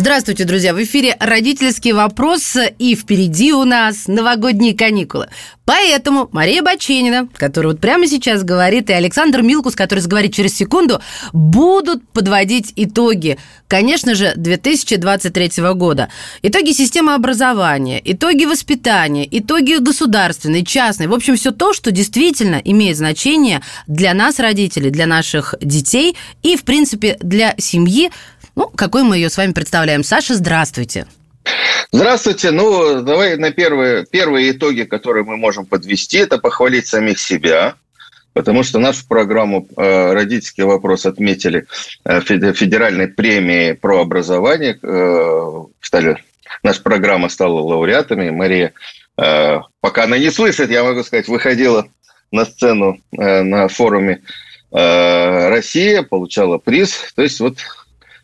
Здравствуйте, друзья! В эфире «Родительский вопрос» и впереди у нас новогодние каникулы. Поэтому Мария Баченина, которая вот прямо сейчас говорит, и Александр Милкус, который заговорит через секунду, будут подводить итоги, конечно же, 2023 года. Итоги системы образования, итоги воспитания, итоги государственной, частной. В общем, все то, что действительно имеет значение для нас, родителей, для наших детей и, в принципе, для семьи, ну, какой мы ее с вами представляем. Саша, здравствуйте. Здравствуйте. Ну, давай на первые, первые итоги, которые мы можем подвести, это похвалить самих себя, потому что нашу программу э, «Родительский вопрос» отметили э, федеральной премией про образование. Э, стали, наша программа стала лауреатами. Мария, пока она не слышит, я могу сказать, выходила на сцену на форуме «Россия», получала приз. То есть вот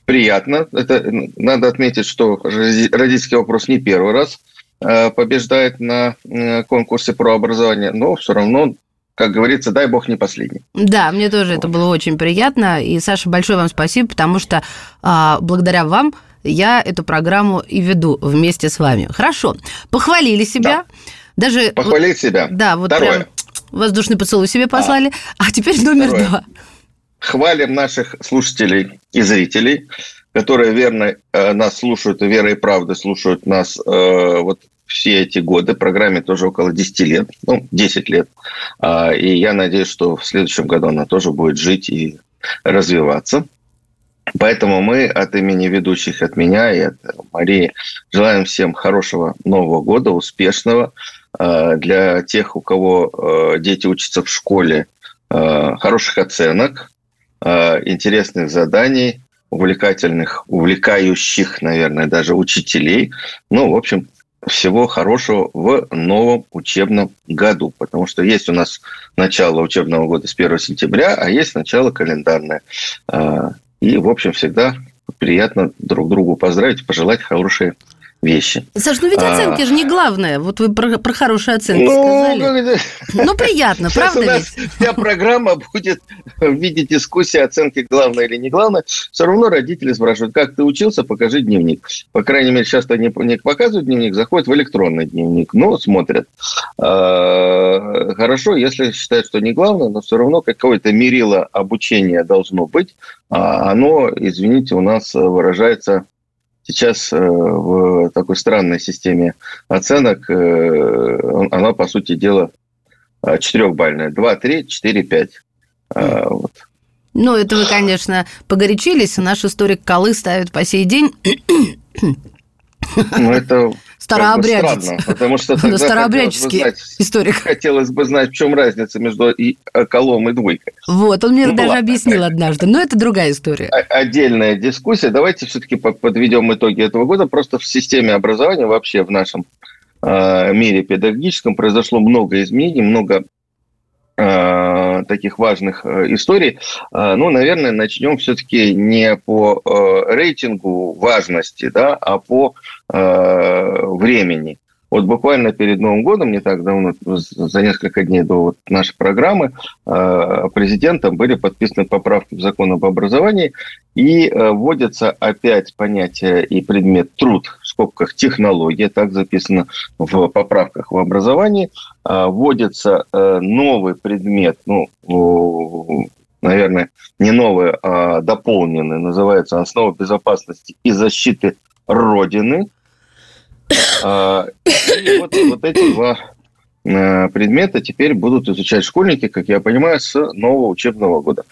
приятно. Это надо отметить, что родительский вопрос не первый раз э, побеждает на э, конкурсе про образование, но все равно как говорится, дай бог не последний. Да, мне тоже вот. это было очень приятно. И, Саша, большое вам спасибо, потому что а, благодаря вам я эту программу и веду вместе с вами. Хорошо, похвалили себя. Да. Даже Похвалить вот, себя. Да, вот Второе. прям воздушный поцелуй себе послали. А, а теперь номер Второе. два хвалим наших слушателей и зрителей, которые верно э, нас слушают, и верой и правдой слушают нас э, вот все эти годы. Программе тоже около 10 лет, ну, 10 лет. А, и я надеюсь, что в следующем году она тоже будет жить и развиваться. Поэтому мы от имени ведущих, от меня и от Марии желаем всем хорошего Нового года, успешного. Э, для тех, у кого дети учатся в школе, хороших оценок, Э, интересных заданий, увлекательных, увлекающих, наверное, даже учителей. Ну, в общем, всего хорошего в новом учебном году, потому что есть у нас начало учебного года с 1 сентября, а есть начало календарное. Э, и, в общем, всегда приятно друг другу поздравить, пожелать хорошие вещи. Саш, ну ведь а. оценки а... же не главное. Вот вы про, про хорошие оценки ну, сказали. Ну, приятно, Сейчас правда у нас ведь? вся программа будет в виде дискуссии оценки главное или не главное. Все равно родители спрашивают, как ты учился, покажи дневник. По крайней мере, сейчас они не показывают дневник, заходят в электронный дневник, но смотрят. А, хорошо, если считают, что не главное, но все равно какое-то мерило обучения должно быть. А оно, извините, у нас выражается сейчас э, в такой странной системе оценок, э, она, по сути дела, э, четырехбальная. 2, 3, 4, 5. Вот. Ну, это вы, конечно, погорячились. Наш историк Колы ставит по сей день ну, это Старообрядец. Как бы странно, потому что тогда Старообрядческий знать, историк. Хотелось бы знать, в чем разница между и, э, колом и двойкой. Вот, он мне ну, даже ладно. объяснил однажды, но это другая история. Отдельная дискуссия. Давайте все-таки подведем итоги этого года. Просто в системе образования вообще в нашем э, мире педагогическом произошло много изменений, много таких важных э, историй. Э, ну, наверное, начнем все-таки не по рейтингу важности, да, а по времени. Вот буквально перед Новым годом, не так давно, за несколько дней до вот нашей программы, президентом были подписаны поправки в закон об образовании, и вводится опять понятие и предмет труд, скобках технология, так записано в поправках в образовании, а, вводится э, новый предмет, ну, наверное, не новый, а дополненный, называется «Основа безопасности и защиты Родины». А, и вот, вот эти два предмета теперь будут изучать школьники, как я понимаю, с нового учебного года.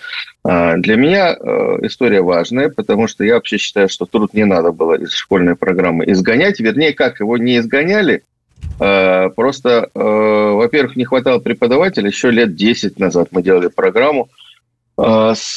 А, для меня э, история важная, потому что я вообще считаю, что труд не надо было из школьной программы изгонять. Вернее, как его не изгоняли, Э, просто, э, во-первых, не хватало преподавателя. Еще лет 10 назад мы делали программу а, с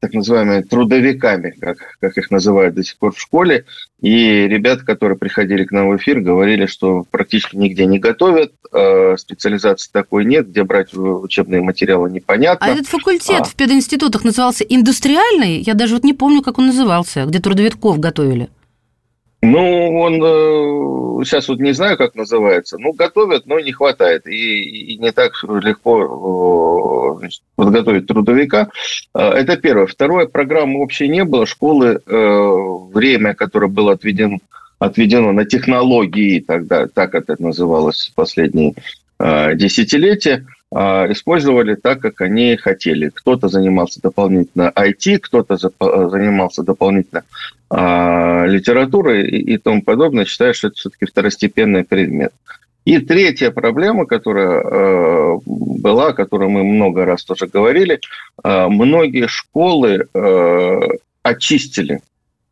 так называемыми трудовиками, как, как их называют до сих пор в школе. И ребята, которые приходили к нам в эфир, говорили, что практически нигде не готовят, а, специализации такой нет, где брать учебные материалы непонятно. А этот факультет а. в пединститутах назывался индустриальный? Я даже вот не помню, как он назывался, где трудовиков готовили. Ну, он э, сейчас вот не знаю, как называется. Ну, готовят, но не хватает. И, и не так легко э, значит, подготовить трудовика. Э, это первое. Второе, программы вообще не было. Школы, время, которое было отведено, отведено на технологии, тогда так это называлось последние десятилетия, использовали так, как они хотели. Кто-то занимался дополнительно IT, кто-то занимался дополнительно а, литературой и тому подобное, считаю, что это все-таки второстепенный предмет. И третья проблема, которая э, была, о которой мы много раз тоже говорили, э, многие школы э, очистили,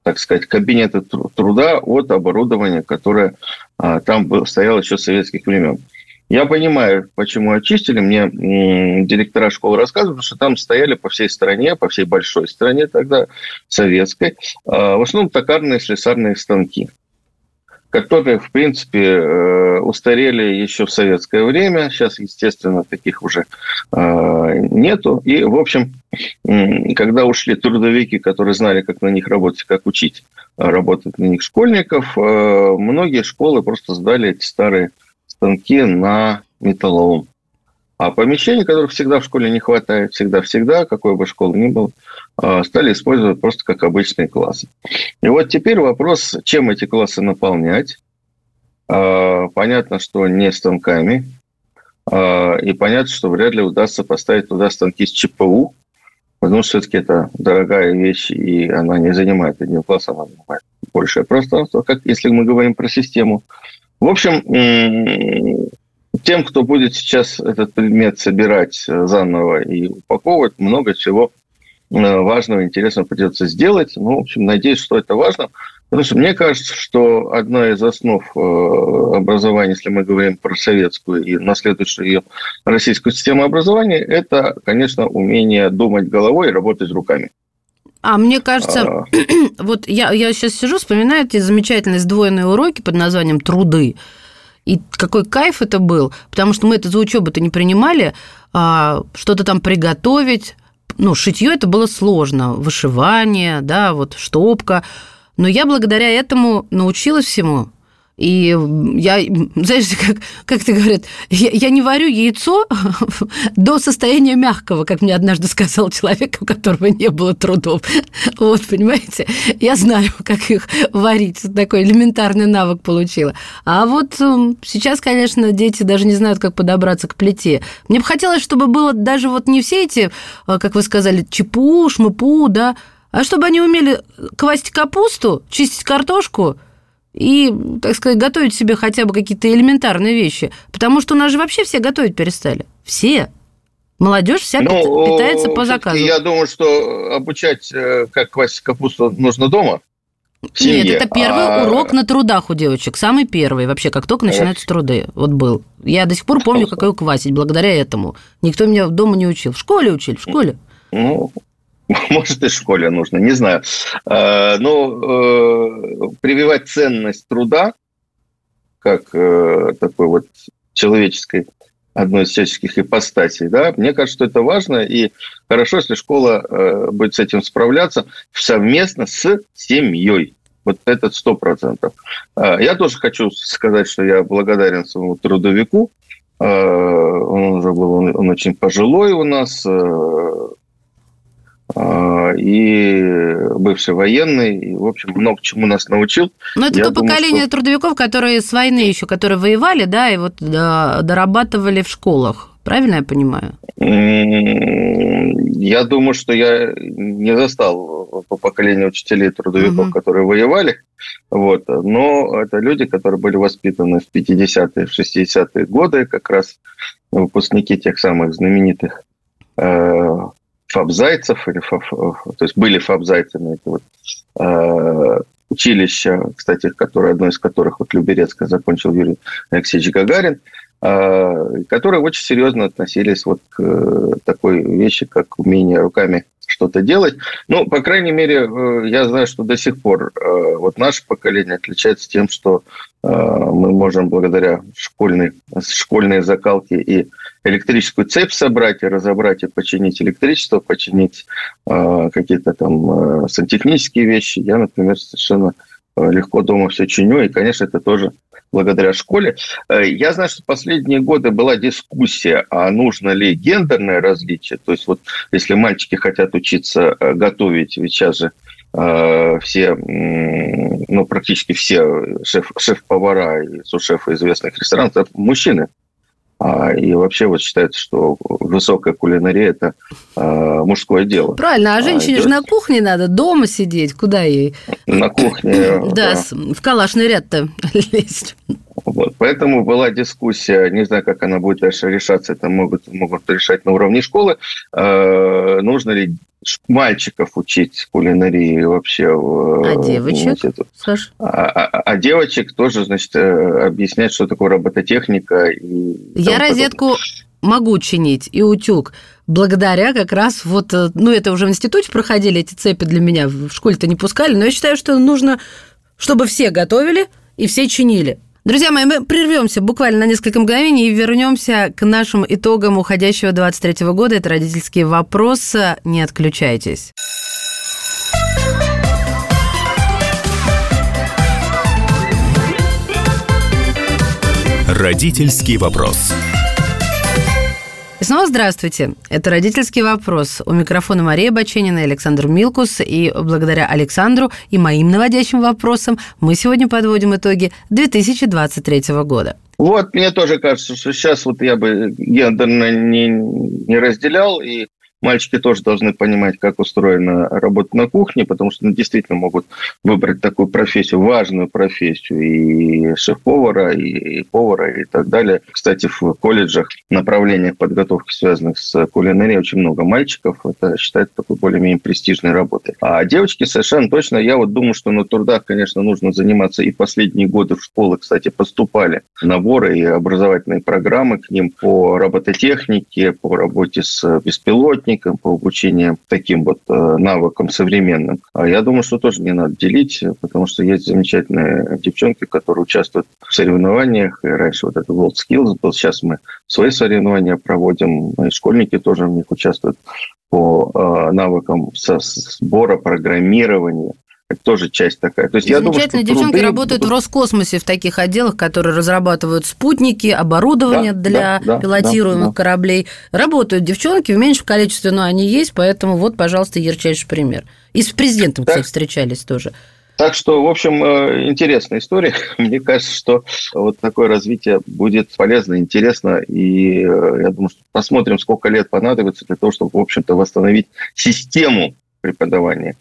так сказать, кабинеты труда от оборудования, которое э, там был, стояло еще с советских времен. Я понимаю, почему очистили. Мне директора школы рассказывают, что там стояли по всей стране, по всей большой стране тогда, советской, а, в основном токарные слесарные станки которые, в принципе, э, устарели еще в советское время. Сейчас, естественно, таких уже а, нету. И, в общем, когда ушли трудовики, которые знали, как на них работать, как учить работать на них школьников, э, многие школы просто сдали эти старые станки на металлолом. А помещений, которых всегда в школе не хватает, всегда-всегда, какой бы школы ни было, а, стали использовать просто как обычные классы. И вот теперь вопрос, чем эти классы наполнять. А, понятно, что не станками. А, и понятно, что вряд ли удастся поставить туда станки с ЧПУ, потому что все-таки это дорогая вещь, и она не занимает один класс, она занимает большее пространство, как если мы говорим про систему. В общем, тем, кто будет сейчас этот предмет собирать э, заново и упаковывать, много чего э, важного, интересного придется сделать. Ну, в общем, надеюсь, что это важно. Потому что мне кажется, что одна из основ э, образования, если мы говорим про советскую и наследующую ее российскую систему образования, это, конечно, умение думать головой и работать руками. А мне кажется, а... вот я, я сейчас сижу, вспоминаю эти замечательные сдвоенные уроки под названием «Труды». И какой кайф это был, потому что мы это за учебу-то не принимали, а, что-то там приготовить. Ну, шитье это было сложно, вышивание, да, вот штопка. Но я благодаря этому научилась всему. И я, знаешь, как, как ты говорят, я, я не варю яйцо до состояния мягкого, как мне однажды сказал человек, у которого не было трудов. Вот, понимаете? Я знаю, как их варить. Такой элементарный навык получила. А вот сейчас, конечно, дети даже не знают, как подобраться к плите. Мне бы хотелось, чтобы было даже вот не все эти, а, как вы сказали, чепу, шмыпу, да, а чтобы они умели квасить капусту, чистить картошку – и, так сказать, готовить себе хотя бы какие-то элементарные вещи. Потому что у нас же вообще все готовить перестали. Все. Молодежь вся ну, питается по заказу. Я думаю, что обучать, э, как квасить капусту, нужно дома. Нет, это первый а... урок на трудах у девочек, самый первый вообще, как только начинаются труды. Вот был. Я до сих пор помню, как ее квасить, благодаря этому. Никто меня дома не учил. В школе учили, в школе. Ну, Может, и школе нужно, не знаю. Э, но э, прививать ценность труда, как э, такой вот человеческой, одной из человеческих ипостасей, да, мне кажется, что это важно, и хорошо, если школа будет с этим справляться совместно с семьей. Вот этот сто процентов. Я тоже хочу сказать, что я благодарен своему трудовику. Он уже был, он очень пожилой у нас, и бывший военный, и, в общем, много чему нас научил. Но это Я то думаю, поколение что... трудовиков, которые с войны еще, которые воевали, да, и вот дорабатывали в школах. Правильно я понимаю? Я думаю, что я не застал по поколению учителей трудовиков, угу. которые воевали. Вот. Но это люди, которые были воспитаны в 50-е, 60-е годы, как раз выпускники тех самых знаменитых э, фабзайцев, или фаб, то есть были фабзайцами, это вот, э, училище, кстати, которое, одно из которых вот Люберецкое закончил Юрий Алексеевич Гагарин, которые очень серьезно относились вот к такой вещи, как умение руками что-то делать. Ну, по крайней мере, я знаю, что до сих пор вот наше поколение отличается тем, что мы можем благодаря школьной, школьной закалке и электрическую цепь собрать и разобрать и починить электричество, починить э, какие-то там э, сантехнические вещи. Я, например, совершенно э, легко дома все чиню, и, конечно, это тоже благодаря школе. Э, я знаю, что последние годы была дискуссия, а нужно ли гендерное различие. То есть вот если мальчики хотят учиться э, готовить, ведь сейчас же все, ну, практически все шеф, шеф-повара и сушефы известных ресторанов – мужчины. А, и вообще вот считается, что высокая кулинария – это а, мужское дело. Правильно, а женщине а, же на кухне надо, дома сидеть, куда ей? На кухне, да. Да, в калашный ряд-то лезть. Вот. Поэтому была дискуссия, не знаю, как она будет дальше решаться, это могут, могут решать на уровне школы, э, нужно ли мальчиков учить кулинарии вообще. А девочек, Саш? А, а, а девочек тоже, значит, э, объяснять, что такое робототехника. И Я розетку подобное. могу чинить и утюг благодаря как раз вот, э, ну, это уже в институте проходили эти цепи для меня, в школе-то не пускали, но я считаю, что нужно, чтобы все готовили и все чинили. Друзья мои, мы прервемся буквально на несколько мгновений и вернемся к нашим итогам уходящего 23 года. Это родительский вопрос. Не отключайтесь. Родительский вопрос. Снова здравствуйте. Это «Родительский вопрос». У микрофона Мария Баченина и Александр Милкус. И благодаря Александру и моим наводящим вопросам мы сегодня подводим итоги 2023 года. Вот, мне тоже кажется, что сейчас вот я бы гендерно не, не разделял, и Мальчики тоже должны понимать, как устроена работа на кухне, потому что ну, действительно могут выбрать такую профессию, важную профессию, и шеф-повара, и, повара, и так далее. Кстати, в колледжах, направлениях подготовки, связанных с кулинарией, очень много мальчиков. Это считается такой более-менее престижной работой. А девочки совершенно точно, я вот думаю, что на трудах, конечно, нужно заниматься. И последние годы в школы, кстати, поступали наборы и образовательные программы к ним по робототехнике, по работе с беспилотниками, техникам, по обучению таким вот э, навыкам современным. А я думаю, что тоже не надо делить, потому что есть замечательные девчонки, которые участвуют в соревнованиях. И раньше вот это World Skills был, сейчас мы свои соревнования проводим, и школьники тоже в них участвуют по э, навыкам со сбора, программирования, это тоже часть такая. То есть я думаю, что девчонки труды... работают в Роскосмосе в таких отделах, которые разрабатывают спутники, оборудование да, для да, пилотируемых да, кораблей. Работают девчонки в меньшем количестве, но они есть, поэтому вот, пожалуйста, ярчайший пример. И с президентом, кстати, встречались тоже. Так что, в общем, э, интересная история. Мне кажется, что вот такое развитие будет полезно, интересно. И э, я думаю, что посмотрим, сколько лет понадобится для того, чтобы, в общем-то, восстановить систему преподавания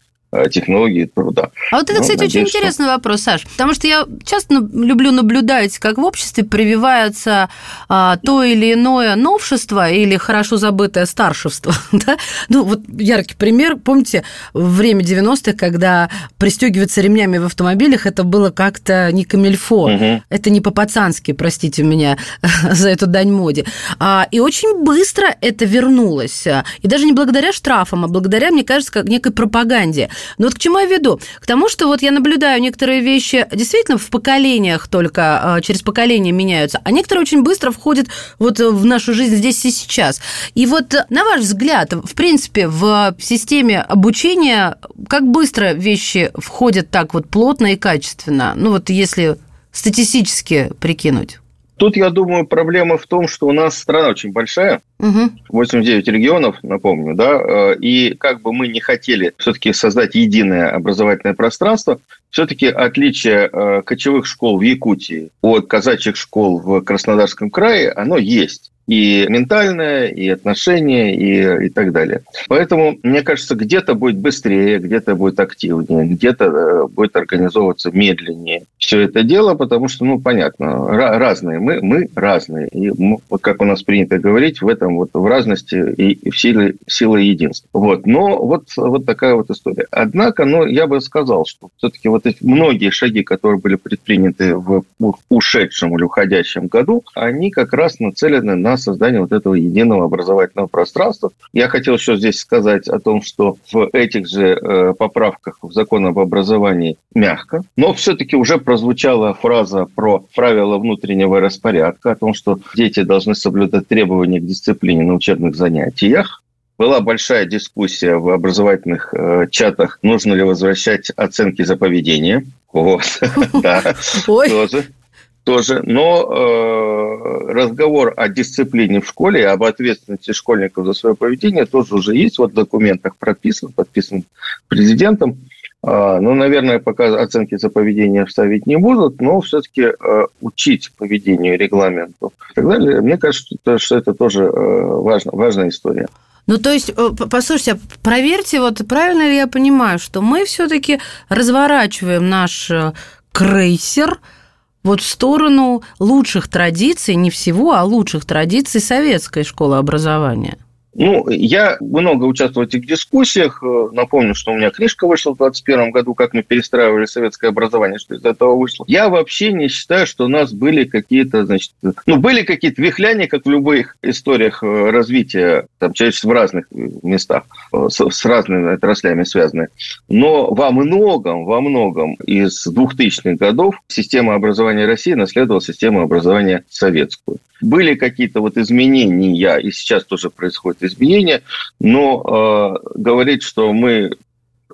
технологии труда. А вот это, ну, кстати, надеюсь, очень что... интересный вопрос, Саш, потому что я часто люблю наблюдать, как в обществе прививается а, то или иное новшество или хорошо забытое старшество. да? Ну, вот яркий пример, помните, время 90-х, когда пристегиваться ремнями в автомобилях, это было как-то не камильфо, угу. это не по-пацански, простите меня за эту дань моде. А, и очень быстро это вернулось. И даже не благодаря штрафам, а благодаря, мне кажется, как некой пропаганде. Но вот к чему я веду? К тому, что вот я наблюдаю некоторые вещи действительно в поколениях только, а, через поколение меняются, а некоторые очень быстро входят вот в нашу жизнь здесь и сейчас. И вот на ваш взгляд, в принципе, в системе обучения, как быстро вещи входят так вот плотно и качественно? Ну вот если статистически прикинуть. Тут, я думаю, проблема в том, что у нас страна очень большая, угу. 89 регионов, напомню, да, э, и как бы мы не хотели все-таки создать единое образовательное пространство, все-таки отличие э, кочевых школ в Якутии от казачьих школ в Краснодарском крае, оно есть и ментальное, и отношения, и, и так далее. Поэтому, мне кажется, где-то будет быстрее, где-то будет активнее, где-то э, будет организовываться медленнее. все это дело, потому что, ну, понятно, разные мы, мы разные. И вот как у нас принято говорить, в этом вот в разности и в силе, сила единства. Вот. Но вот, вот такая вот история. Однако, ну, я бы сказал, что все-таки вот эти многие шаги, которые были предприняты в ушедшем или уходящем году, они как раз нацелены на создание вот этого единого образовательного пространства. Я хотел еще здесь сказать о том, что в этих же э, поправках в закон об образовании мягко, но все-таки уже прозвучала фраза про правила внутреннего распорядка, о том, что дети должны соблюдать требования к дисциплине на учебных занятиях. Была большая дискуссия в образовательных э, чатах, нужно ли возвращать оценки за поведение. Вот, да, тоже тоже. Но э, разговор о дисциплине в школе, об ответственности школьников за свое поведение тоже уже есть. Вот в документах прописан, подписан президентом. Э, ну, наверное, пока оценки за поведение ставить не будут, но все-таки э, учить поведению, регламенту и так далее. Мне кажется, что это тоже э, важно, важная история. Ну, то есть, э, послушайте, проверьте, вот правильно ли я понимаю, что мы все-таки разворачиваем наш э, крейсер – вот в сторону лучших традиций, не всего, а лучших традиций советской школы образования? Ну, я много участвовал в этих дискуссиях. Напомню, что у меня книжка вышла в 2021 году «Как мы перестраивали советское образование», что из этого вышло. Я вообще не считаю, что у нас были какие-то, значит, ну, были какие-то вихляния, как в любых историях э, развития там, человечества в разных местах, э, с, с разными отраслями связаны. Но во многом, во многом из 2000-х годов система образования России наследовала систему образования советскую. Были какие-то вот изменения, и сейчас тоже происходят изменения, но э, говорить, что мы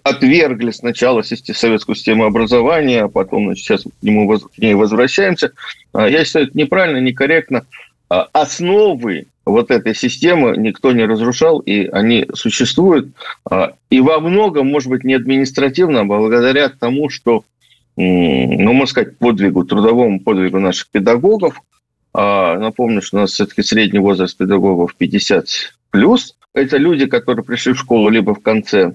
отвергли сначала советскую систему образования, а потом значит, сейчас к, нему, к ней возвращаемся, э, я считаю, это неправильно, некорректно. Э, основы вот этой системы никто не разрушал, и они существуют. Э, и во многом, может быть, не административно, а благодаря тому, что ну, можно сказать, подвигу, трудовому подвигу наших педагогов, напомню, что у нас все-таки средний возраст педагогов 50 плюс. Это люди, которые пришли в школу либо в конце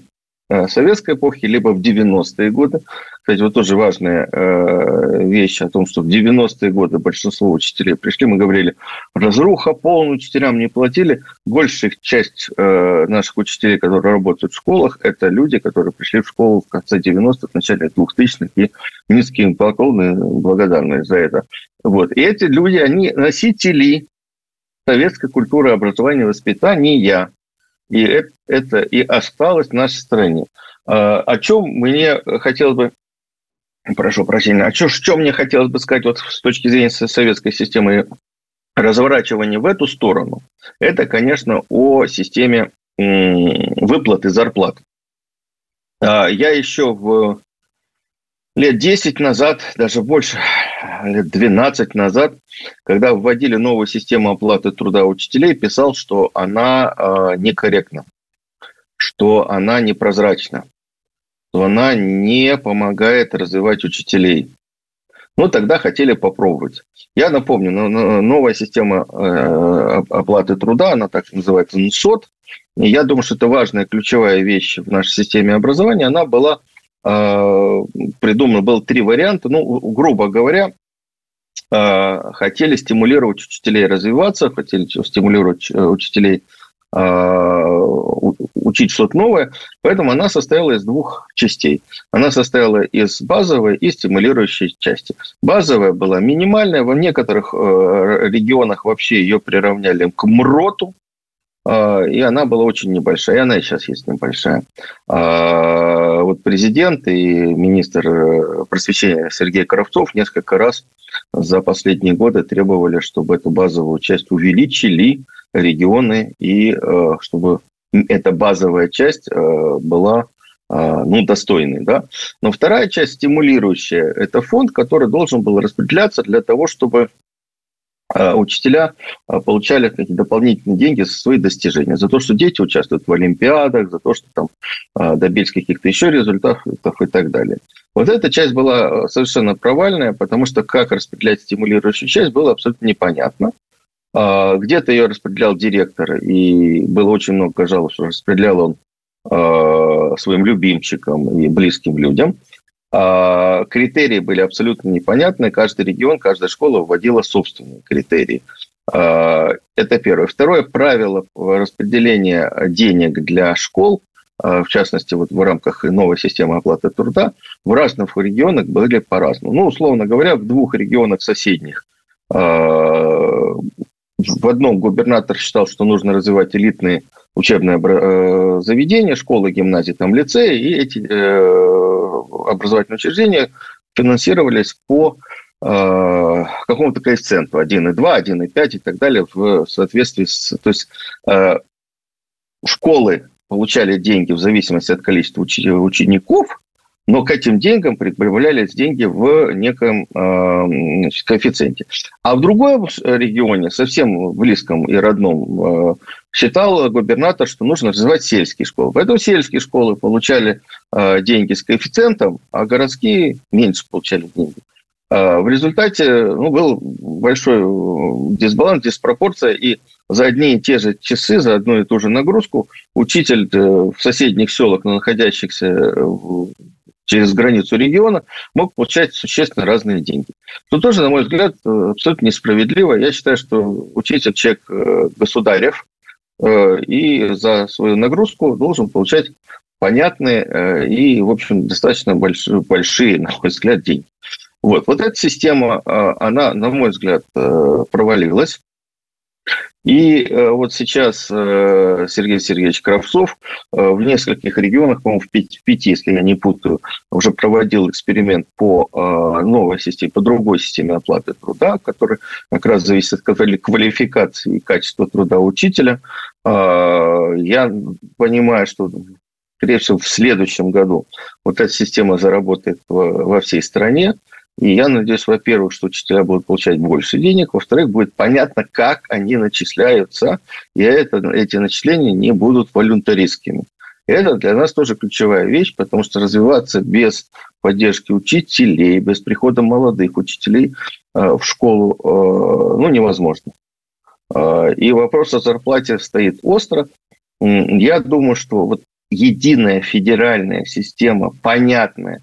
э, советской эпохи, либо в 90-е годы. Кстати, вот тоже важная э, вещь о том, что в 90-е годы большинство учителей пришли, мы говорили, разруха полная, учителям не платили. Большая часть э, наших учителей, которые работают в школах, это люди, которые пришли в школу в конце 90-х, начале 2000-х, и низкие им поклоны, благодарны за это. Вот. И эти люди, они носители советской культуры образования и воспитания. И это, это и осталось в нашей стране. А, о чем мне хотелось бы прошу прощения, а что, что мне хотелось бы сказать вот с точки зрения советской системы разворачивания в эту сторону, это, конечно, о системе выплаты зарплат. А, я еще в лет 10 назад, даже больше, лет 12 назад, когда вводили новую систему оплаты труда учителей, писал, что она э, некорректна, что она непрозрачна, что она не помогает развивать учителей. Ну, тогда хотели попробовать. Я напомню, новая система э, оплаты труда, она так называется НСОТ, и я думаю, что это важная ключевая вещь в нашей системе образования, она была придумано было три варианта. Ну, грубо говоря, э, хотели стимулировать учителей развиваться, хотели стимулировать э, учителей учить что-то новое, поэтому она состояла из двух частей. Она состояла из базовой и стимулирующей части. Базовая была минимальная, во некоторых регионах вообще ее приравняли к МРОТу, и она была очень небольшая, и она сейчас есть небольшая. А, вот президент и министр э, просвещения Сергей Коровцов несколько раз за последние годы требовали, чтобы эту базовую часть увеличили регионы, и э, чтобы эта базовая часть э, была ну, достойной. Да? Но вторая часть, стимулирующая, это фонд, который должен был распределяться для того, чтобы а учителя а, получали какие-то дополнительные деньги за свои достижения, за то, что дети участвуют в олимпиадах, за то, что там а, добились каких-то еще результатов и так далее. Вот эта часть была совершенно провальная, потому что как распределять стимулирующую часть было абсолютно непонятно. Где-то ее распределял директор, и было очень много жалоб, что распределял он своим любимчикам и близким людям. А критерии были абсолютно непонятны. Каждый регион, каждая школа вводила собственные критерии. А, это первое. Второе правило распределения денег для школ, а, в частности, вот в рамках новой системы оплаты труда, в разных регионах были по-разному. Ну, условно говоря, в двух регионах соседних в одном губернатор считал, что нужно развивать элитные учебные э, заведения, школы, гимназии, там, лицеи, и эти э, образовательные учреждения финансировались по э, какому-то коэффициенту 1,2, 1,5 и так далее в соответствии с... То есть школы получали деньги в зависимости от количества учеников, но к этим деньгам прибавлялись деньги в неком э, значит, коэффициенте. А в другом регионе, совсем близком и родном, э, считал губернатор, что нужно развивать сельские школы. Поэтому сельские школы получали э, деньги с коэффициентом, а городские меньше получали деньги. В результате ну, был большой дисбаланс, диспропорция, и за одни и те же часы, за одну и ту же нагрузку учитель в соседних селах, находящихся через границу региона, мог получать существенно разные деньги. Что тоже, на мой взгляд, абсолютно несправедливо. Я считаю, что учитель человек э, государев, э, и за свою нагрузку должен получать понятные э, и, в общем, достаточно большие, большие на мой взгляд, деньги. Вот. вот эта система, она, на мой взгляд, провалилась. И э, вот сейчас э, Сергей Сергеевич Кравцов э, в нескольких регионах, по-моему, в пяти, пяти, если я не путаю, уже проводил эксперимент по новой системе, по другой системе оплаты труда, который как раз зависит от квалификации и качества труда учителя. Я понимаю, что скорее всего, в следующем году вот эта система заработает во всей стране. И я надеюсь, во-первых, что учителя будут получать больше денег, во-вторых, будет понятно, как они начисляются, и это, эти начисления не будут волюнтаристскими. Это для нас тоже ключевая вещь, потому что развиваться без поддержки учителей, без прихода молодых учителей э, в школу э, ну, невозможно. Э, и вопрос о зарплате стоит остро. Я думаю, что вот единая федеральная система, понятная,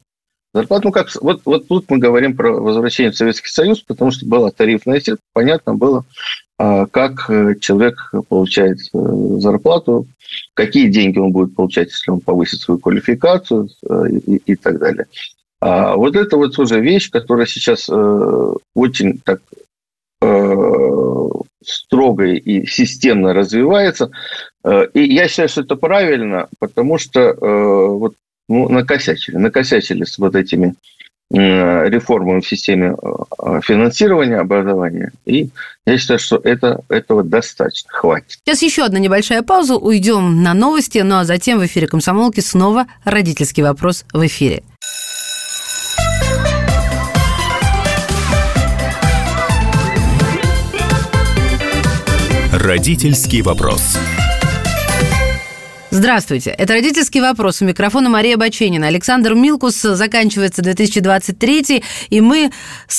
Зарплата, ну как, вот, вот тут мы говорим про возвращение в Советский Союз, потому что была тарифная сетка, понятно было, а, как э, человек получает э, зарплату, какие деньги он будет получать, если он повысит свою квалификацию э, и, и так далее. А вот это вот уже вещь, которая сейчас очень так строго и системно развивается. И я считаю, что это правильно, потому что вот ну, накосячили. Накосячили с вот этими реформами в системе э, финансирования образования. И я считаю, что это, этого достаточно, хватит. Сейчас еще одна небольшая пауза, уйдем на новости, ну а затем в эфире «Комсомолки» снова родительский вопрос в эфире. Родительский вопрос. Здравствуйте. Это «Родительский вопрос». У микрофона Мария Баченина. Александр Милкус. Заканчивается 2023, и мы,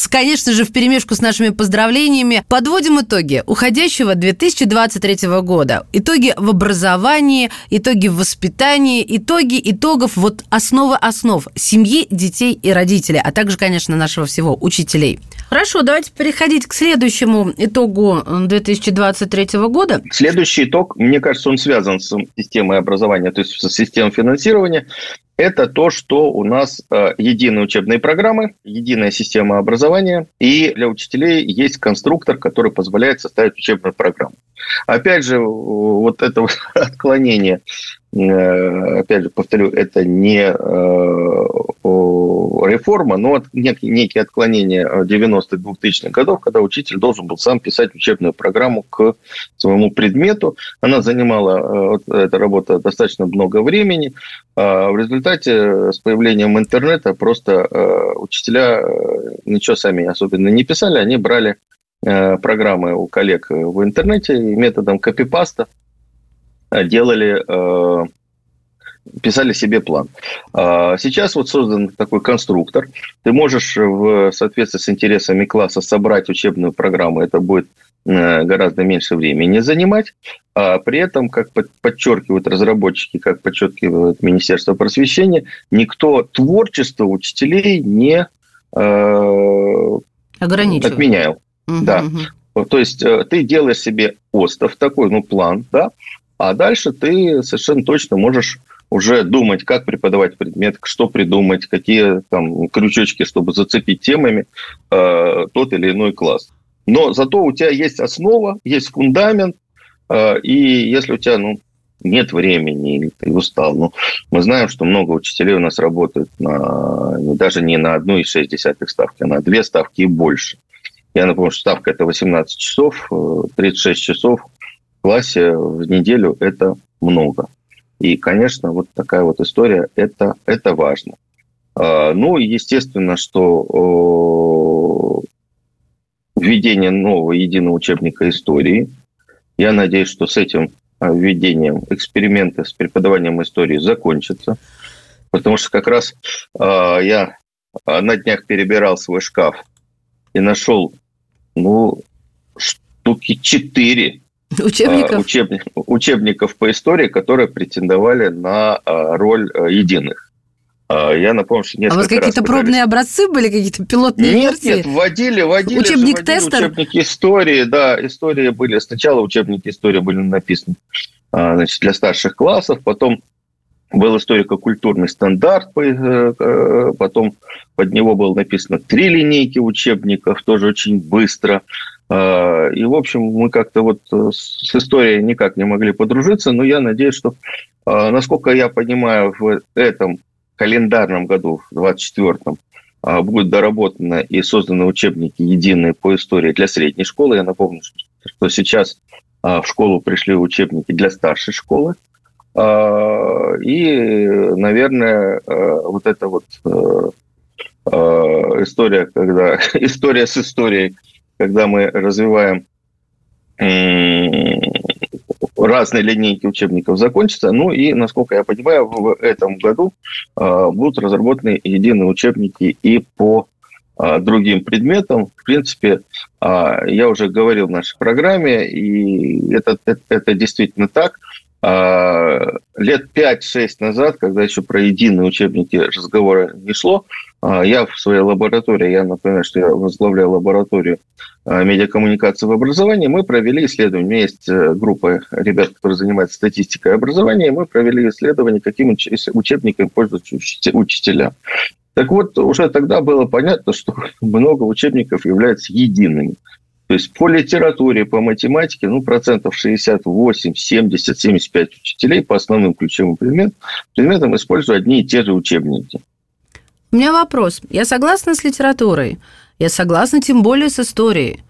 конечно же, в перемешку с нашими поздравлениями подводим итоги уходящего 2023 года. Итоги в образовании, итоги в воспитании, итоги итогов, вот основа основ семьи, детей и родителей, а также, конечно, нашего всего учителей. Хорошо, давайте переходить к следующему итогу 2023 года. Следующий итог, мне кажется, он связан с системой образования, то есть с системой финансирования. Это то, что у нас э, единые учебные программы, единая система образования, и для учителей есть конструктор, который позволяет составить учебную программу. Опять же, вот это отклонение опять же, повторю, это не э, реформа, но некие отклонения 90-х, 2000-х годов, когда учитель должен был сам писать учебную программу к своему предмету. Она занимала, э, вот, эта работа, достаточно много времени. А в результате с появлением интернета просто учителя ничего сами особенно не писали, они брали программы у коллег в интернете методом копипаста делали э, писали себе план. А сейчас вот создан такой конструктор. Ты можешь в соответствии с интересами класса собрать учебную программу. Это будет гораздо меньше времени занимать. А при этом, как подчеркивают разработчики, как подчеркивает Министерство просвещения, никто творчество учителей не э, отменял. Угу, да. Угу. То есть э, ты делаешь себе остов такой, ну, план, да, а дальше ты совершенно точно можешь уже думать, как преподавать предмет, что придумать, какие там крючочки, чтобы зацепить темами э, тот или иной класс. Но зато у тебя есть основа, есть фундамент, а, и если у тебя, ну, нет времени или ты устал. Ну, мы знаем, что много учителей у нас работают на, даже не на одну и шесть десятых ставки, а на две ставки и больше. Я напомню, что ставка – это 18 часов, 36 э, часов классе в неделю – это много. И, конечно, вот такая вот история – это, это важно. А, ну, естественно, что введение нового единого учебника истории – я надеюсь, что с этим а, введением эксперименты с преподаванием истории закончатся, потому что как раз э, я на днях перебирал свой шкаф и нашел, ну, штуки четыре учебников. Учебник, учебников по истории, которые претендовали на роль единых. А, я напомню, что несколько А у вас какие-то пробные образцы были, какие-то пилотные нет, версии? Нет, вводили, вводили. Учебник тестер? Учебники истории, да, истории были. Сначала учебники истории были написаны а, значит, для старших классов, потом был историко-культурный стандарт, э, э, потом под него было написано три линейки учебников, тоже очень быстро. А, и, в общем, мы как-то вот э, с историей никак не могли подружиться, но я надеюсь, что, насколько я понимаю, в этом календарном году, в 2024, а, будут доработаны и созданы учебники единые по истории для средней школы. Я напомню, что сейчас а, в школу пришли учебники для старшей школы. А, и, наверное, вот эта вот история, когда история с историей, когда мы развиваем разные линейки учебников закончатся. Ну и, насколько я понимаю, в этом году э, будут разработаны единые учебники и по э, другим предметам. В принципе, э, я уже говорил в нашей программе, и это, это, это действительно так. Лет 5-6 назад, когда еще про единые учебники разговора не шло, я в своей лаборатории, я напоминаю, что я возглавляю лабораторию Э, медиакоммуникации в образовании, мы провели исследование. У меня есть э, группа ребят, которые занимаются статистикой образования, мы провели исследование, каким учебниками пользуются учителя. Так вот, уже тогда было понятно, что много учебников являются едиными. То есть по литературе, по математике, ну, процентов 68, 70, 75 учителей по основным ключевым предметам, предметам используют одни и те же учебники. У меня вопрос. Я согласна с литературой. Я согласна тем более с историей.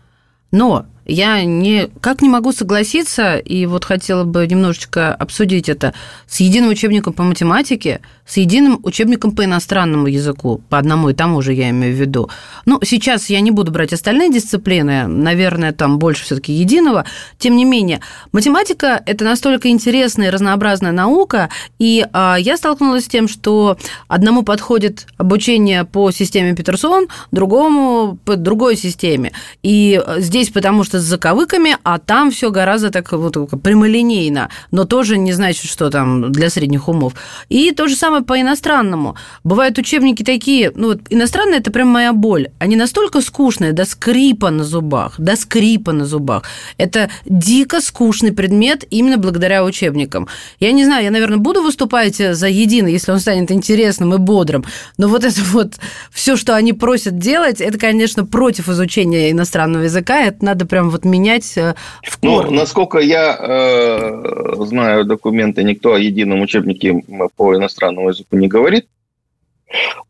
Но я никак не могу согласиться, и вот хотела бы немножечко обсудить это, с единым учебником по математике, с единым учебником по иностранному языку, по одному и тому же я имею в виду. Ну, сейчас я не буду брать остальные дисциплины, наверное, там больше все таки единого. Тем не менее, математика – это настолько интересная и разнообразная наука, и а, я столкнулась с тем, что одному подходит обучение по системе Петерсон, другому по другой системе. И здесь потому что с заковыками, а там все гораздо так вот прямолинейно, но тоже не значит, что там для средних умов. И то же самое по иностранному. Бывают учебники такие, ну вот иностранные это прям моя боль. Они настолько скучные, до скрипа на зубах, до скрипа на зубах. Это дико скучный предмет именно благодаря учебникам. Я не знаю, я, наверное, буду выступать за единый, если он станет интересным и бодрым, но вот это вот все, что они просят делать, это, конечно, против изучения иностранного языка, это надо прям вот менять э, в ну, корне. Ну, насколько я э, знаю документы, никто о едином учебнике по иностранному языку не говорит.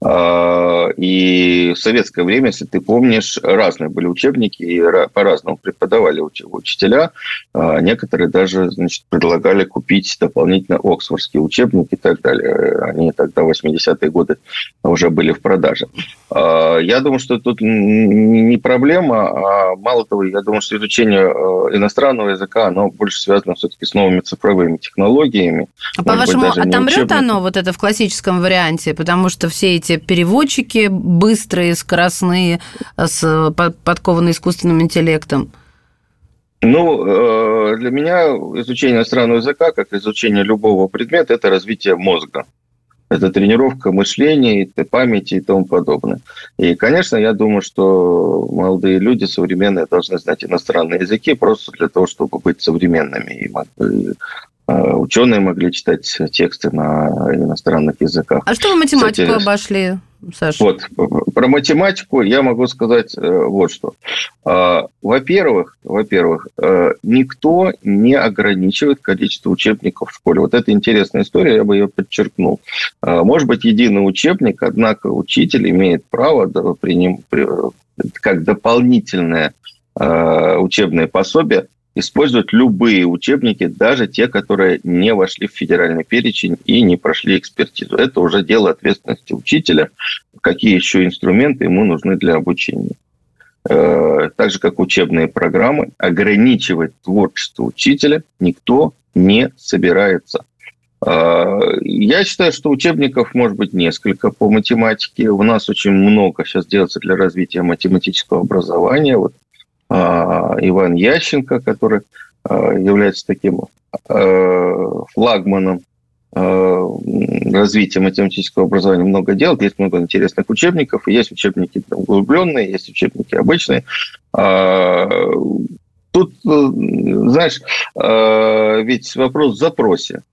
А, и в советское время, если ты помнишь, разные были учебники, и по-разному преподавали учителя. А, некоторые даже значит, предлагали купить дополнительно оксфордские учебники и так далее. Они тогда, в 80-е годы, уже были в продаже. А, я думаю, что тут не проблема, а мало того, я думаю, что изучение иностранного языка, оно больше связано все-таки с новыми цифровыми технологиями. А по-вашему, отомрет оно вот это в классическом варианте? Потому что все эти переводчики быстрые, скоростные, с, подкованные искусственным интеллектом? Ну, для меня изучение иностранного языка, как изучение любого предмета, это развитие мозга. Это тренировка мышления, памяти и тому подобное. И, конечно, я думаю, что молодые люди современные должны знать иностранные языки просто для того, чтобы быть современными и а, ученые могли читать тексты на иностранных языках. А что вы математику Кстати, обошли, Саша? Вот, про математику я могу сказать э, вот что. А, во-первых, во-первых, э, никто не ограничивает количество учебников в школе. Вот это интересная история, я бы ее подчеркнул. А, может быть, единый учебник, однако учитель имеет право приним, как дополнительное учебное пособие использовать любые учебники, даже те, которые не вошли в федеральный перечень и не прошли экспертизу. Это уже дело ответственности учителя, какие еще инструменты ему нужны для обучения. Э, так же, как учебные программы, ограничивать творчество учителя никто не собирается. Э, я считаю, что учебников может быть несколько по математике. У нас очень много сейчас делается для развития математического образования. Вот Иван Ященко, который а, является таким а, флагманом развития математического образования много делает, есть много интересных учебников, есть учебники углубленные, есть учебники обычные. Тут, знаешь, ведь вопрос в запросе.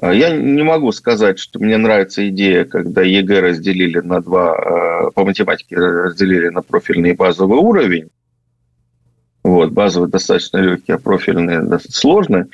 Я не могу сказать, что мне нравится идея, когда ЕГЭ разделили на два, по математике разделили на профильный и базовый уровень, вот, базовые достаточно легкие, а профильные достаточно сложные.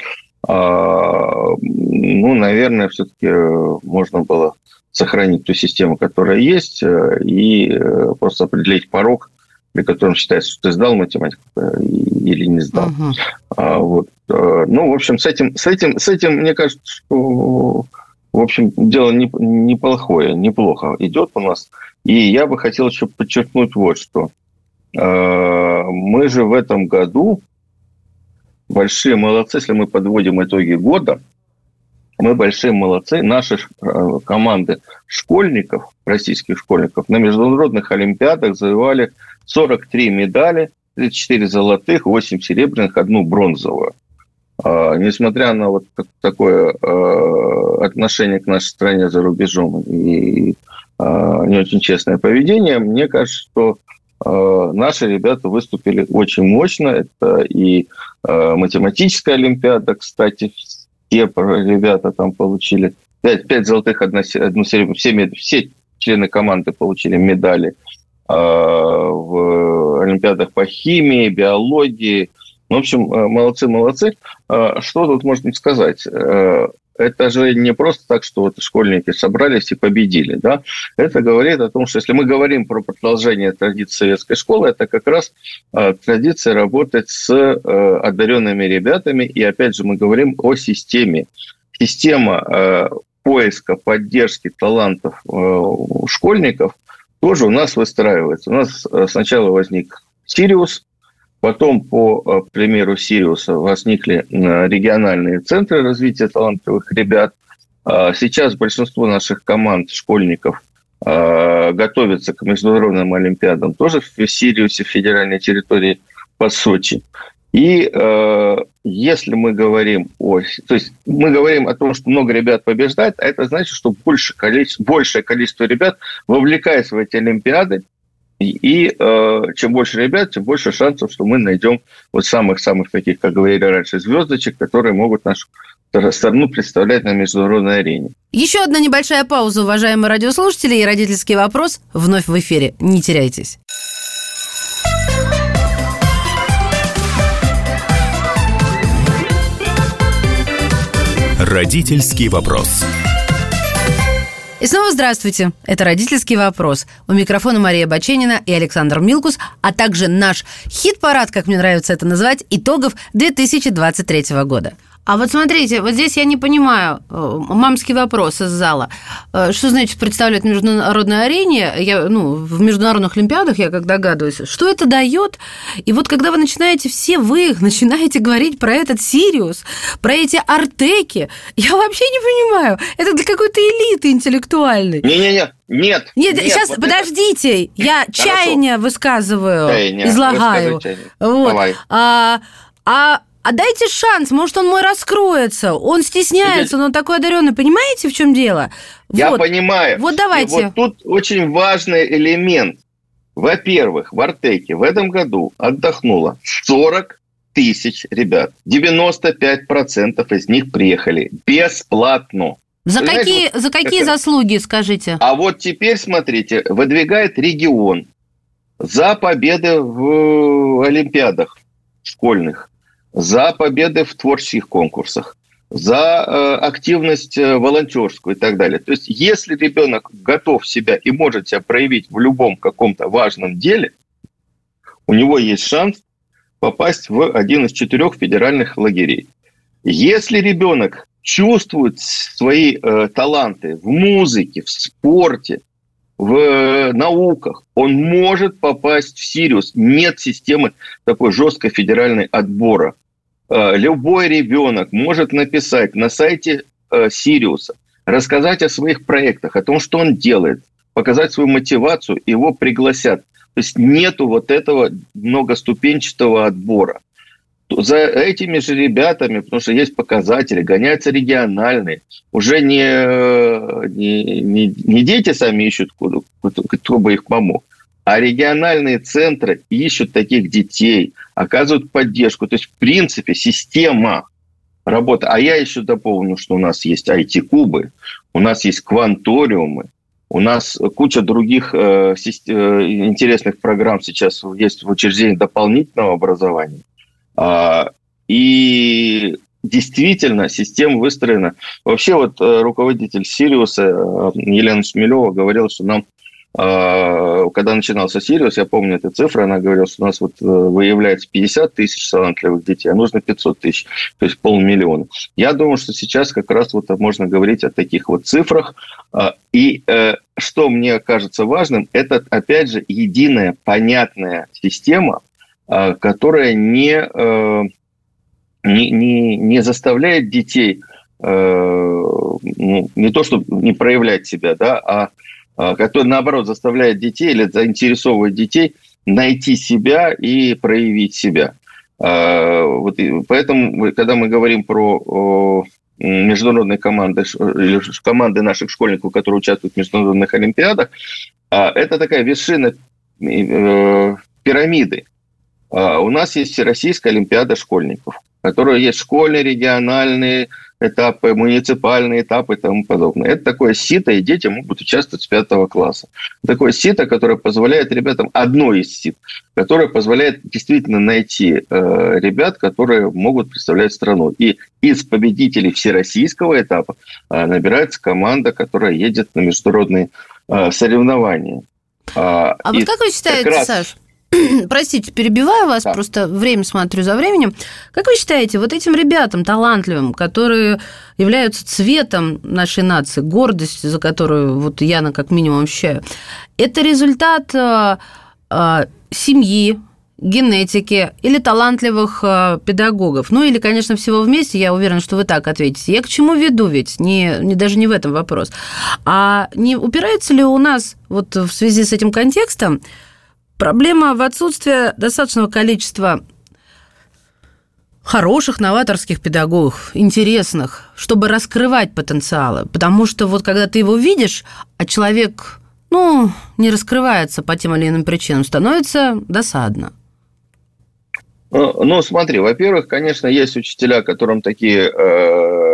А, ну, наверное, все-таки э, можно было сохранить ту систему, которая есть, э, и э, просто определить порог, при котором считается, что ты сдал математику или не сдал. Uh-huh. А, вот. Ну, в общем, с этим, с этим, с этим, мне кажется, что в общем, дело неплохое, неплохо идет у нас. И я бы хотел еще подчеркнуть вот что. Э, мы же в этом году большие молодцы, если мы подводим итоги года, мы большие молодцы. Наши э, команды школьников, российских школьников, на международных олимпиадах завоевали 43 медали, 34 золотых, 8 серебряных, одну бронзовую. А, несмотря на вот такое э, отношение к нашей стране за рубежом и не очень честное поведение, мне кажется, что Э, наши ребята выступили очень мощно. Это и э, математическая олимпиада, кстати, все ребята там получили 5, 5 золотых, одну серебряную, все, все члены команды получили медали э, в олимпиадах по химии, биологии. Ну, в общем, молодцы, молодцы. Что тут можно сказать? Это же не просто так, что вот школьники собрались и победили. Да? Это говорит о том, что если мы говорим про продолжение традиции советской школы, это как раз э, традиция работать с э, одаренными ребятами. И опять же мы говорим о системе. Система э, поиска, поддержки талантов э, школьников тоже у нас выстраивается. У нас э, сначала возник Сириус, Потом, по э, примеру Сириуса, возникли региональные центры развития талантливых ребят. А сейчас большинство наших команд, школьников, э, готовятся к международным олимпиадам тоже в Сириусе, в федеральной территории по Сочи. И э, если мы говорим о... То есть мы говорим о том, что много ребят побеждает, а это значит, что больше количество, большее количество ребят вовлекается в эти олимпиады, и э, чем больше ребят, тем больше шансов, что мы найдем вот самых-самых таких, как говорили раньше, звездочек, которые могут нашу страну представлять на международной арене. Еще одна небольшая пауза, уважаемые радиослушатели, и родительский вопрос вновь в эфире. Не теряйтесь. Родительский вопрос. И снова здравствуйте. Это «Родительский вопрос». У микрофона Мария Баченина и Александр Милкус, а также наш хит-парад, как мне нравится это называть, итогов 2023 года – а вот смотрите, вот здесь я не понимаю э, мамский вопрос из зала. Э, что значит представлять международной арене? Я, ну, в международных олимпиадах, я как догадываюсь, что это дает? И вот когда вы начинаете, все вы начинаете говорить про этот Сириус, про эти артеки, я вообще не понимаю. Это для какой-то элиты интеллектуальной. Не-не-не, нет. Нет, нет сейчас, вот подождите, это... я Хорошо. чаяние высказываю, чаяние. излагаю. Вот. А, а а дайте шанс, может, он мой раскроется. Он стесняется, но он такой одаренный. Понимаете, в чем дело? Я вот. понимаю. Вот давайте. И вот тут очень важный элемент. Во-первых, в Артеке в этом году отдохнуло 40 тысяч ребят. 95% из них приехали бесплатно. За Знаете, какие, вот, за какие это... заслуги, скажите? А вот теперь, смотрите, выдвигает регион за победы в Олимпиадах школьных, за победы в творческих конкурсах, за э, активность э, волонтерскую и так далее. То есть, если ребенок готов себя и может себя проявить в любом каком-то важном деле, у него есть шанс попасть в один из четырех федеральных лагерей. Если ребенок чувствует свои э, таланты в музыке, в спорте, в э, науках, он может попасть в Сириус. Нет системы такой жесткой федеральной отбора. Э, любой ребенок может написать на сайте э, Сириуса, рассказать о своих проектах, о том, что он делает, показать свою мотивацию, его пригласят. То есть нету вот этого многоступенчатого отбора. За этими же ребятами, потому что есть показатели, гоняются региональные. Уже не, не, не, не дети сами ищут, кто, кто бы их помог, а региональные центры ищут таких детей, оказывают поддержку. То есть, в принципе, система работы. А я еще дополню, что у нас есть IT-кубы, у нас есть кванториумы, у нас куча других э, э, интересных программ сейчас есть в учреждении дополнительного образования. А, и действительно система выстроена. Вообще вот э, руководитель Сириуса э, Елена Шмелева говорила, что нам а, когда начинался Сириус, я помню эту цифру, она говорила, что у нас вот э, выявляется 50 тысяч талантливых детей, а нужно 500 тысяч, то есть полмиллиона. Я думаю, что сейчас как раз вот можно говорить о таких вот цифрах. А, и что мне кажется важным, это, опять же, единая, понятная система, которая не, э, не, не, не заставляет детей ну, не то, чтобы не проявлять себя, да, а а, который, наоборот, заставляет детей или заинтересовывает детей найти себя и проявить себя. А, вот, поэтому, когда мы говорим про международные команды, или команды наших школьников, которые участвуют в международных олимпиадах, а, это такая вершина э, пирамиды. У нас есть Всероссийская олимпиада школьников, которая есть школьные, региональные, этапы, муниципальные этапы и тому подобное. Это такое сито, и дети могут участвовать с пятого класса. Такое сито, которое позволяет ребятам, одно из сит, которое позволяет действительно найти э, ребят, которые могут представлять страну. И из победителей всероссийского этапа э, набирается команда, которая едет на международные э, соревнования. А, а вот как вы считаете, раз... Саш, Простите, перебиваю вас, да. просто время смотрю за временем. Как вы считаете, вот этим ребятам талантливым, которые являются цветом нашей нации, гордостью, за которую вот я на как минимум ощущаю, это результат э, э, семьи, генетики или талантливых э, педагогов. Ну или, конечно, всего вместе, я уверена, что вы так ответите. Я к чему веду ведь? Не, не, даже не в этом вопрос. А не упирается ли у нас вот в связи с этим контекстом Проблема в отсутствии достаточного количества хороших новаторских педагогов, интересных, чтобы раскрывать потенциалы. Потому что вот когда ты его видишь, а человек, ну, не раскрывается по тем или иным причинам, становится досадно. Ну, ну смотри, во-первых, конечно, есть учителя, которым такие э,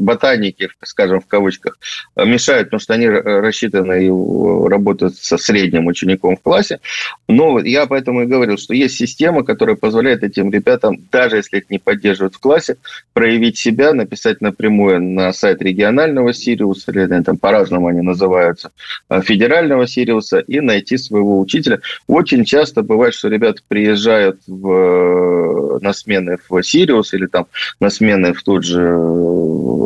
ботаники, скажем, в кавычках, мешают, потому что они рассчитаны и работают со средним учеником в классе. Но я поэтому и говорил, что есть система, которая позволяет этим ребятам, даже если их не поддерживают в классе, проявить себя, написать напрямую на сайт регионального Сириуса, или там по-разному они называются, э, федерального Сириуса, и найти своего учителя. Очень часто бывает, что ребята приезжают в, э, на смены в Сириус или там на смены в тот же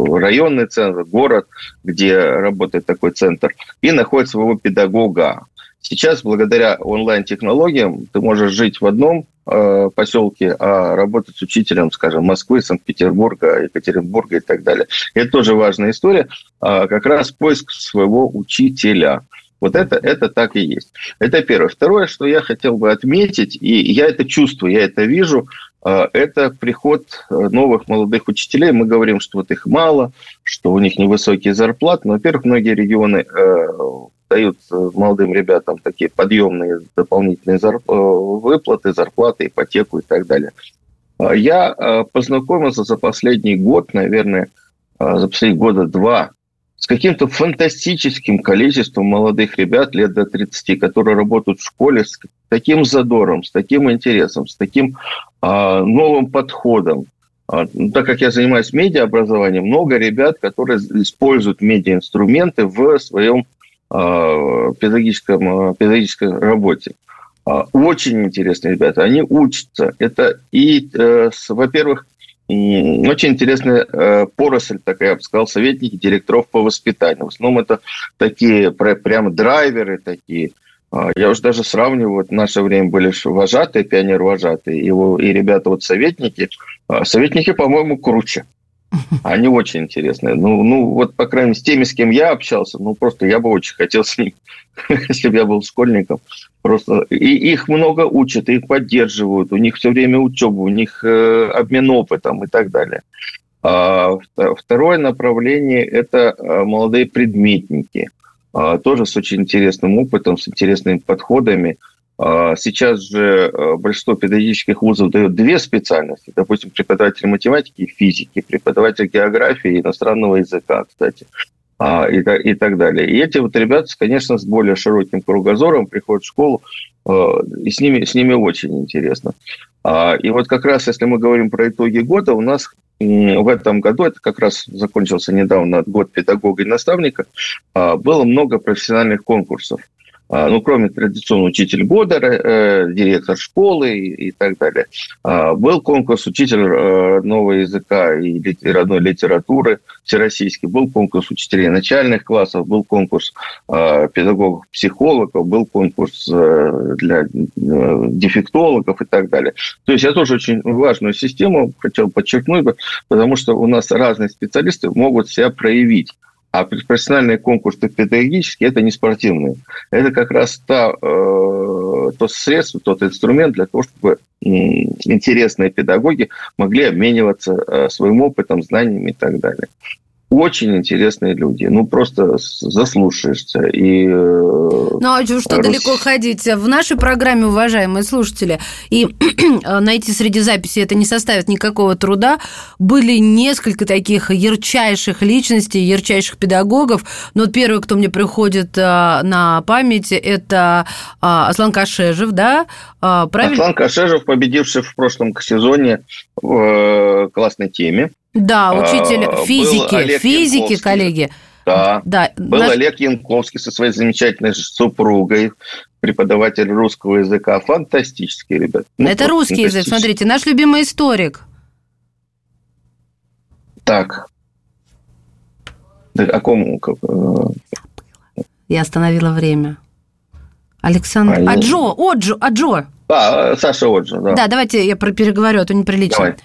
районный центр, город, где работает такой центр, и находит своего педагога. Сейчас, благодаря онлайн-технологиям, ты можешь жить в одном э, поселке, а работать с учителем, скажем, Москвы, Санкт-Петербурга, Екатеринбурга и так далее. Это тоже важная история, э, как раз поиск своего учителя. Вот это, это так и есть. Это первое. Второе, что я хотел бы отметить, и я это чувствую, я это вижу, это приход новых молодых учителей. Мы говорим, что вот их мало, что у них невысокие зарплаты. Но, во-первых, многие регионы дают молодым ребятам такие подъемные дополнительные зарп... выплаты, зарплаты, ипотеку и так далее. Я познакомился за последний год, наверное, за последние года два с каким-то фантастическим количеством молодых ребят лет до 30, которые работают в школе с таким задором, с таким интересом, с таким а, новым подходом. А, ну, так как я занимаюсь медиаобразованием, много ребят, которые используют медиаинструменты в своем а, педагогическом, а, педагогической работе. А, очень интересные ребята, они учатся. Это и, э, во-первых, очень интересная э, поросль такая, я бы сказал, советники директоров по воспитанию. В основном это такие прям драйверы такие. А, я уже даже сравниваю, вот в наше время были вожатые, пионер-вожатые, его, и ребята вот советники. А, советники, по-моему, круче. Они очень интересные. Ну, ну, вот, по крайней мере, с теми, с кем я общался, ну, просто я бы очень хотел с ним, если бы я был школьником. Просто и их много учат, их поддерживают, у них все время учеба, у них э, обмен опытом и так далее. А второе направление – это э, молодые предметники. А, тоже с очень интересным опытом, с интересными подходами – а, сейчас же э, большинство педагогических вузов дает две специальности. Допустим, преподаватель математики и физики, преподаватель географии и иностранного языка, кстати, а, и, и так далее. И эти вот ребята, конечно, с более широким кругозором приходят в школу, и с ними, с ними очень интересно. А, и вот как раз, если мы говорим про итоги года, у нас в этом году, это как раз закончился недавно год педагога и наставника, было много профессиональных конкурсов. А, ну, кроме традиционного учитель года, э, директор школы и, так далее. А, был конкурс учитель э, нового языка и родной литературы всероссийский, был конкурс учителей начальных классов, был конкурс э, педагогов-психологов, был конкурс для дефектологов и так далее. То есть я тоже очень важную систему хотел подчеркнуть, потому что у нас разные специалисты могут себя проявить. А профессиональные конкурсы педагогические – это не спортивные. Это как раз та, э, то средство, тот инструмент для того, чтобы интересные педагоги могли обмениваться э, своим опытом, знаниями и так далее очень интересные люди. Ну, просто заслушаешься. И, э, ну, а что рас... далеко ходить? В нашей программе, уважаемые слушатели, и найти среди записей это не составит никакого труда, были несколько таких ярчайших личностей, ярчайших педагогов. Но вот первый, кто мне приходит э, на память, это э, Аслан Кашежев, да? Правильно? Аслан Кашежев, победивший в прошлом сезоне в классной теме. Да, учитель а, физики, физики, коллеги. Да, да. Был наш... Олег Янковский со своей замечательной супругой, преподаватель русского языка. Фантастический, ребят. Ну, Это русский язык, смотрите, наш любимый историк. Так. о ком? Э, я остановила время. Александр... А, Аджо, Оджо, Аджо. А, Саша Оджо, да. Да, давайте я переговорю, а то неприлично. Давай.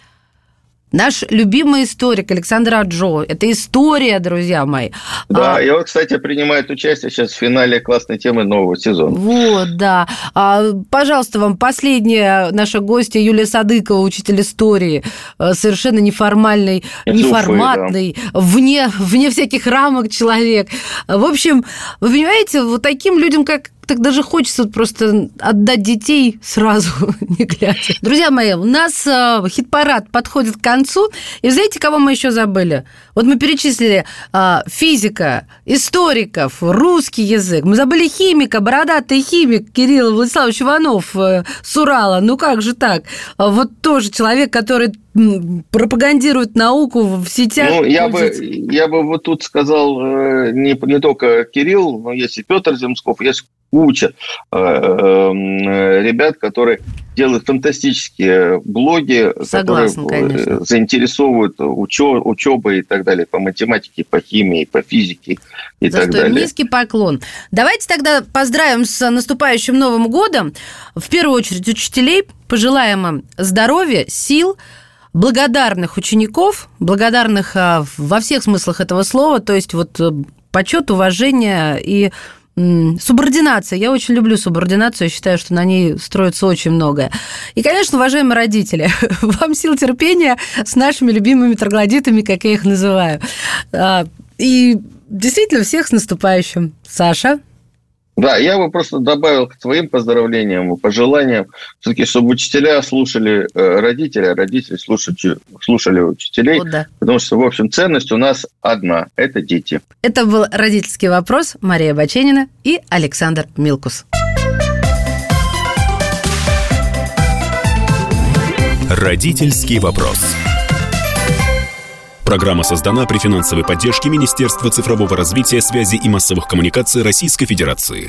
Наш любимый историк Александр Аджо. Это история, друзья мои. Да, а... и он, кстати, принимает участие сейчас в финале классной темы нового сезона. Вот, да. А, пожалуйста, вам последняя наша гостья Юлия Садыкова, учитель истории, э, совершенно неформальный, Из неформатный, Уфы, да. вне, вне всяких рамок человек. В общем, вы понимаете, вот таким людям, как так даже хочется просто отдать детей сразу, не глядя. Друзья мои, у нас э, хит-парад подходит к концу. И знаете, кого мы еще забыли? Вот мы перечислили э, физика, историков, русский язык. Мы забыли химика, бородатый химик Кирилл Владиславович Иванов э, с Урала. Ну как же так? Вот тоже человек, который пропагандирует науку в сетях. Ну, я бы, я бы вот тут сказал не, не только Кирилл, но есть и Петр Земсков, есть куча э, э, ребят, которые делают фантастические блоги, Согласна, которые конечно. заинтересовывают учебой и так далее, по математике, по химии, по физике и За так что далее. низкий поклон. Давайте тогда поздравим с наступающим Новым годом. В первую очередь учителей, пожелаем им здоровья, сил, благодарных учеников, благодарных а, во всех смыслах этого слова, то есть вот э, почет, уважение и Субординация. Я очень люблю субординацию. Я считаю, что на ней строится очень многое. И, конечно, уважаемые родители, вам сил терпения с нашими любимыми троглодитами, как я их называю. А, и действительно, всех с наступающим. Саша? Да, я бы просто добавил к твоим поздравлениям и пожеланиям, все-таки, чтобы учителя слушали э, родителей, а родители слушали, слушали учителей, вот да. потому что, в общем, ценность у нас одна – это дети. Это был родительский вопрос Мария Баченина и Александр Милкус. Родительский вопрос. Программа создана при финансовой поддержке Министерства цифрового развития, связи и массовых коммуникаций Российской Федерации.